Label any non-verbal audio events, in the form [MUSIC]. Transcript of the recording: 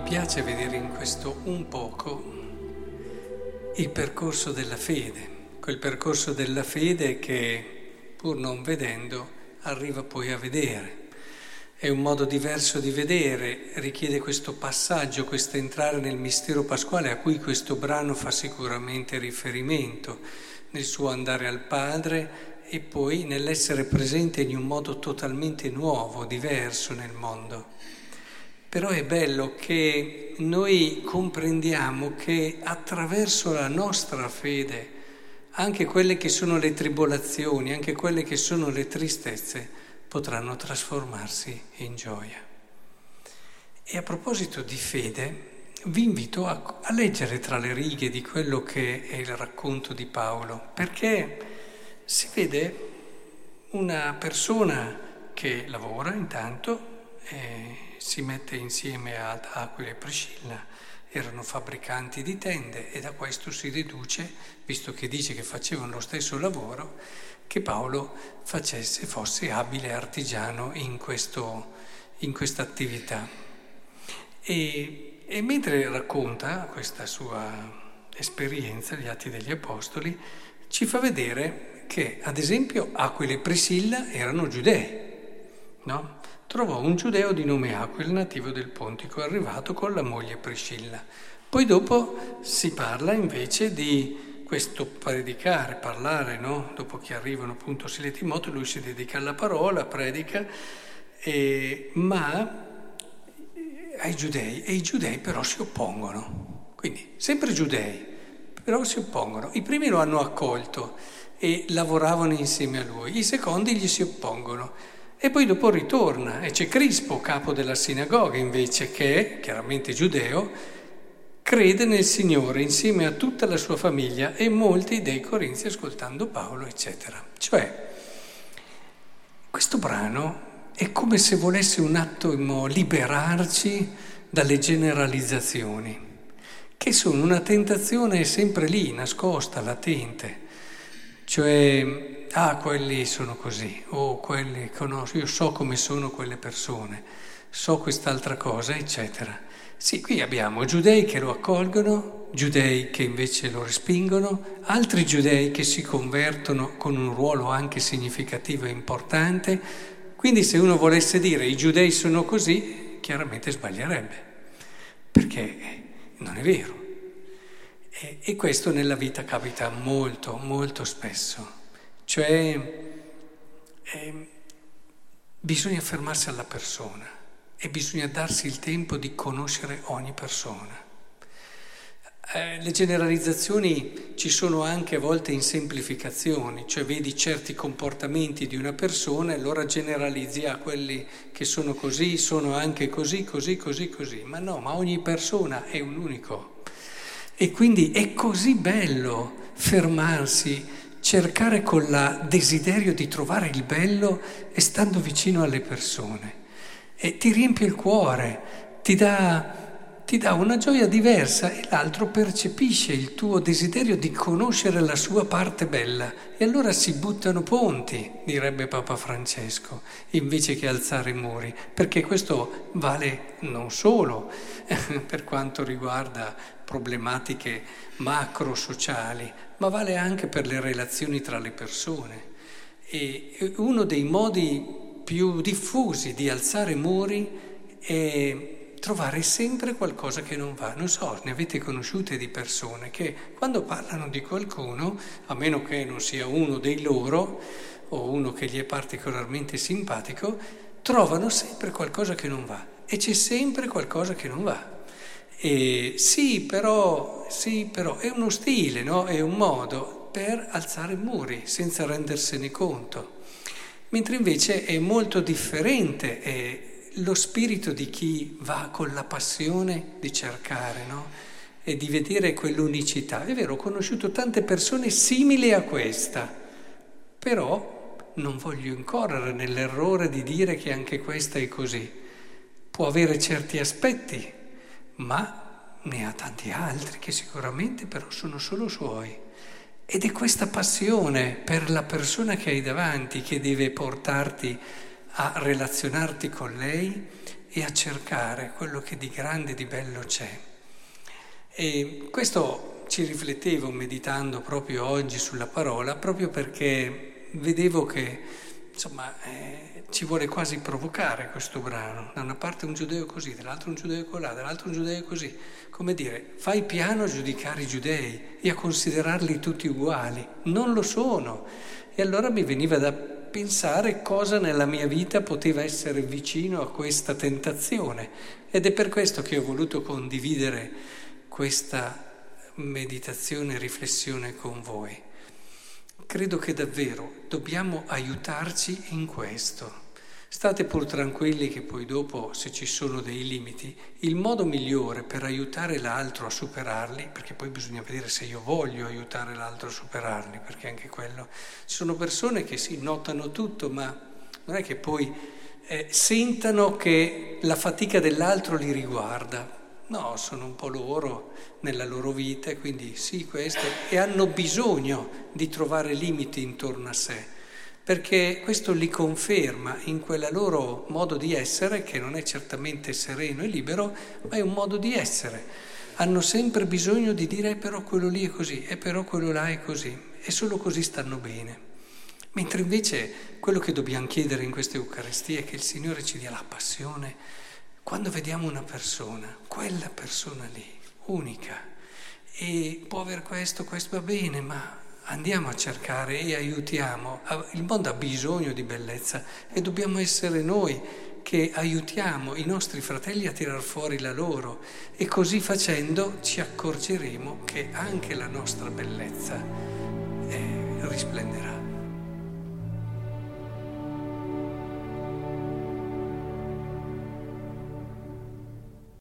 piace vedere in questo un poco il percorso della fede, quel percorso della fede che pur non vedendo arriva poi a vedere. È un modo diverso di vedere, richiede questo passaggio, questo entrare nel mistero pasquale a cui questo brano fa sicuramente riferimento, nel suo andare al Padre e poi nell'essere presente in un modo totalmente nuovo, diverso nel mondo. Però è bello che noi comprendiamo che attraverso la nostra fede, anche quelle che sono le tribolazioni, anche quelle che sono le tristezze, potranno trasformarsi in gioia. E a proposito di fede, vi invito a, a leggere tra le righe di quello che è il racconto di Paolo, perché si vede una persona che lavora intanto, eh, si mette insieme ad Aquila e Priscilla, erano fabbricanti di tende e da questo si deduce, visto che dice che facevano lo stesso lavoro, che Paolo facesse, fosse abile artigiano in, questa attività. E, e mentre racconta questa sua esperienza, gli Atti degli Apostoli, ci fa vedere che, ad esempio, Aquila e Priscilla erano giudei, no? Trovò un giudeo di nome Aquil, nativo del Pontico, arrivato con la moglie Priscilla. Poi dopo si parla invece di questo predicare, parlare, no? dopo che arrivano appunto Sile e Timoteo, lui si dedica alla parola, predica, e, ma ai giudei, e i giudei però si oppongono, quindi sempre giudei, però si oppongono. I primi lo hanno accolto e lavoravano insieme a lui, i secondi gli si oppongono. E poi dopo ritorna e c'è Crispo, capo della sinagoga, invece, che, chiaramente giudeo, crede nel Signore insieme a tutta la sua famiglia e molti dei corinzi ascoltando Paolo, eccetera. Cioè, questo brano è come se volesse un attimo liberarci dalle generalizzazioni, che sono una tentazione sempre lì, nascosta, latente. Cioè, ah, quelli sono così, o oh, quelli conosco, io so come sono quelle persone, so quest'altra cosa, eccetera. Sì, qui abbiamo giudei che lo accolgono, giudei che invece lo respingono, altri giudei che si convertono con un ruolo anche significativo e importante. Quindi se uno volesse dire i giudei sono così, chiaramente sbaglierebbe, perché non è vero. E, e questo nella vita capita molto, molto spesso. Cioè eh, bisogna fermarsi alla persona e bisogna darsi il tempo di conoscere ogni persona. Eh, le generalizzazioni ci sono anche a volte in semplificazioni, cioè vedi certi comportamenti di una persona e allora generalizzi a quelli che sono così, sono anche così, così, così, così. Ma no, ma ogni persona è un unico. E quindi è così bello fermarsi cercare con il desiderio di trovare il bello e stando vicino alle persone. E ti riempie il cuore, ti dà, ti dà una gioia diversa e l'altro percepisce il tuo desiderio di conoscere la sua parte bella. E allora si buttano ponti, direbbe Papa Francesco, invece che alzare muri, perché questo vale non solo [LAUGHS] per quanto riguarda problematiche macro-sociali, ma vale anche per le relazioni tra le persone. E uno dei modi più diffusi di alzare muri è trovare sempre qualcosa che non va. Non so, ne avete conosciute di persone che quando parlano di qualcuno, a meno che non sia uno dei loro o uno che gli è particolarmente simpatico, trovano sempre qualcosa che non va. E c'è sempre qualcosa che non va. E sì, però, sì, però è uno stile, no? è un modo per alzare muri senza rendersene conto. Mentre invece è molto differente è lo spirito di chi va con la passione di cercare no? e di vedere quell'unicità. È vero, ho conosciuto tante persone simili a questa, però non voglio incorrere nell'errore di dire che anche questa è così. Può avere certi aspetti ma ne ha tanti altri che sicuramente però sono solo suoi. Ed è questa passione per la persona che hai davanti che deve portarti a relazionarti con lei e a cercare quello che di grande e di bello c'è. E questo ci riflettevo meditando proprio oggi sulla parola, proprio perché vedevo che insomma eh, ci vuole quasi provocare questo brano. Da una parte un giudeo così, dall'altro un giudeo colà, dall'altro un giudeo così. Come dire, fai piano a giudicare i giudei e a considerarli tutti uguali. Non lo sono. E allora mi veniva da pensare cosa nella mia vita poteva essere vicino a questa tentazione. Ed è per questo che ho voluto condividere questa meditazione e riflessione con voi. Credo che davvero dobbiamo aiutarci in questo. State pur tranquilli che poi dopo, se ci sono dei limiti, il modo migliore per aiutare l'altro a superarli, perché poi bisogna vedere se io voglio aiutare l'altro a superarli, perché anche quello... Ci sono persone che si sì, notano tutto, ma non è che poi eh, sentano che la fatica dell'altro li riguarda. No, sono un po' loro nella loro vita, quindi sì, questo, e hanno bisogno di trovare limiti intorno a sé, perché questo li conferma in quel loro modo di essere, che non è certamente sereno e libero, ma è un modo di essere. Hanno sempre bisogno di dire, eh, però quello lì è così, e eh, però quello là è così, e solo così stanno bene. Mentre invece quello che dobbiamo chiedere in queste Eucaristie è che il Signore ci dia la passione quando vediamo una persona, quella persona lì, unica, e può aver questo, questo va bene, ma andiamo a cercare e aiutiamo. Il mondo ha bisogno di bellezza e dobbiamo essere noi che aiutiamo i nostri fratelli a tirar fuori la loro e così facendo ci accorgeremo che anche la nostra bellezza eh, risplenderà.